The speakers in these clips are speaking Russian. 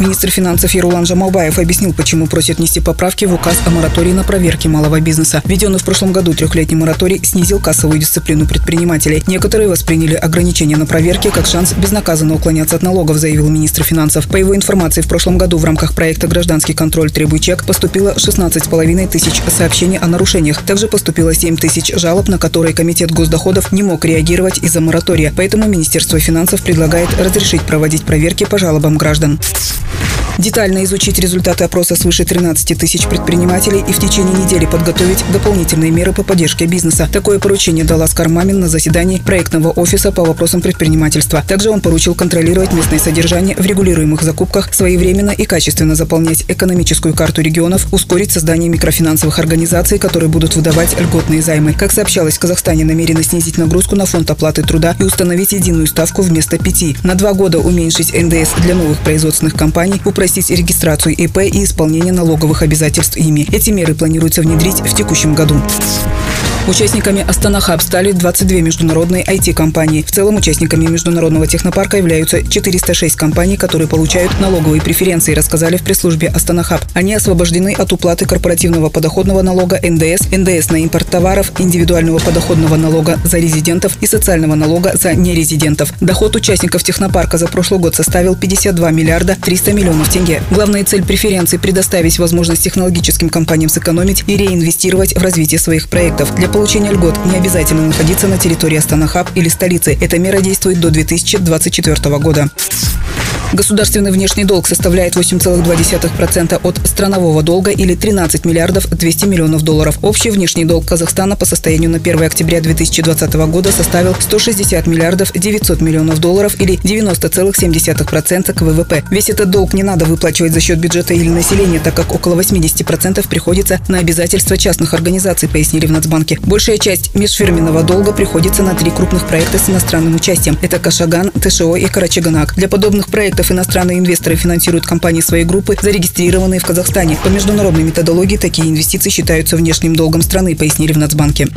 Министр финансов Ерулан Жамалбаев объяснил, почему просит нести поправки в указ о моратории на проверки малого бизнеса. Введенный в прошлом году трехлетний мораторий снизил кассовую дисциплину предпринимателей. Некоторые восприняли ограничения на проверки как шанс безнаказанно уклоняться от налогов, заявил министр финансов. По его информации, в прошлом году в рамках проекта «Гражданский контроль. Требуй чек» поступило 16,5 тысяч сообщений о нарушениях. Также поступило 7 тысяч жалоб, на которые Комитет госдоходов не мог реагировать из-за моратория. Поэтому Министерство финансов предлагает разрешить проводить проверки по жалобам граждан. Детально изучить результаты опроса свыше 13 тысяч предпринимателей и в течение недели подготовить дополнительные меры по поддержке бизнеса. Такое поручение дал Оскар Мамин на заседании проектного офиса по вопросам предпринимательства. Также он поручил контролировать местное содержание в регулируемых закупках, своевременно и качественно заполнять экономическую карту регионов, ускорить создание микрофинансовых организаций, которые будут выдавать льготные займы. Как сообщалось, в Казахстане намерены снизить нагрузку на фонд оплаты труда и установить единую ставку вместо пяти. На два года уменьшить НДС для новых производственных компаний, упростить упростить регистрацию ИП и исполнение налоговых обязательств ими. Эти меры планируется внедрить в текущем году. Участниками Астана Хаб стали 22 международные IT-компании. В целом участниками международного технопарка являются 406 компаний, которые получают налоговые преференции, рассказали в пресс-службе Астана Хаб. Они освобождены от уплаты корпоративного подоходного налога НДС, НДС на импорт товаров, индивидуального подоходного налога за резидентов и социального налога за нерезидентов. Доход участников технопарка за прошлый год составил 52 миллиарда 300 миллионов тенге. Главная цель преференции – предоставить возможность технологическим компаниям сэкономить и реинвестировать в развитие своих проектов. Для получения льгот не обязательно находиться на территории Астана-Хаб или столицы. Эта мера действует до 2024 года. Государственный внешний долг составляет 8,2% от странового долга или 13 миллиардов 200 миллионов долларов. Общий внешний долг Казахстана по состоянию на 1 октября 2020 года составил 160 миллиардов 900 миллионов долларов или 90,7% к ВВП. Весь этот долг не надо выплачивать за счет бюджета или населения, так как около 80% приходится на обязательства частных организаций, пояснили в Нацбанке. Большая часть межфирменного долга приходится на три крупных проекта с иностранным участием. Это Кашаган, ТШО и Карачаганак. Для подобных проектов проектов иностранные инвесторы финансируют компании своей группы, зарегистрированные в Казахстане. По международной методологии такие инвестиции считаются внешним долгом страны, пояснили в Нацбанке.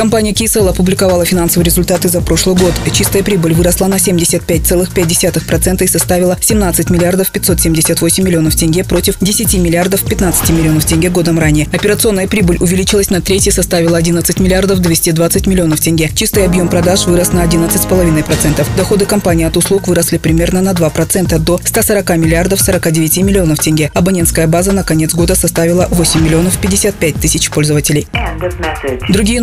Компания KSL опубликовала финансовые результаты за прошлый год. Чистая прибыль выросла на 75,5% и составила 17 миллиардов 578 миллионов тенге против 10 миллиардов 15 миллионов тенге годом ранее. Операционная прибыль увеличилась на треть и составила 11 миллиардов 220 миллионов тенге. Чистый объем продаж вырос на 11,5%. Доходы компании от услуг выросли примерно на 2% до 140 миллиардов 49 миллионов тенге. Абонентская база на конец года составила 8 миллионов 55 тысяч пользователей. Другие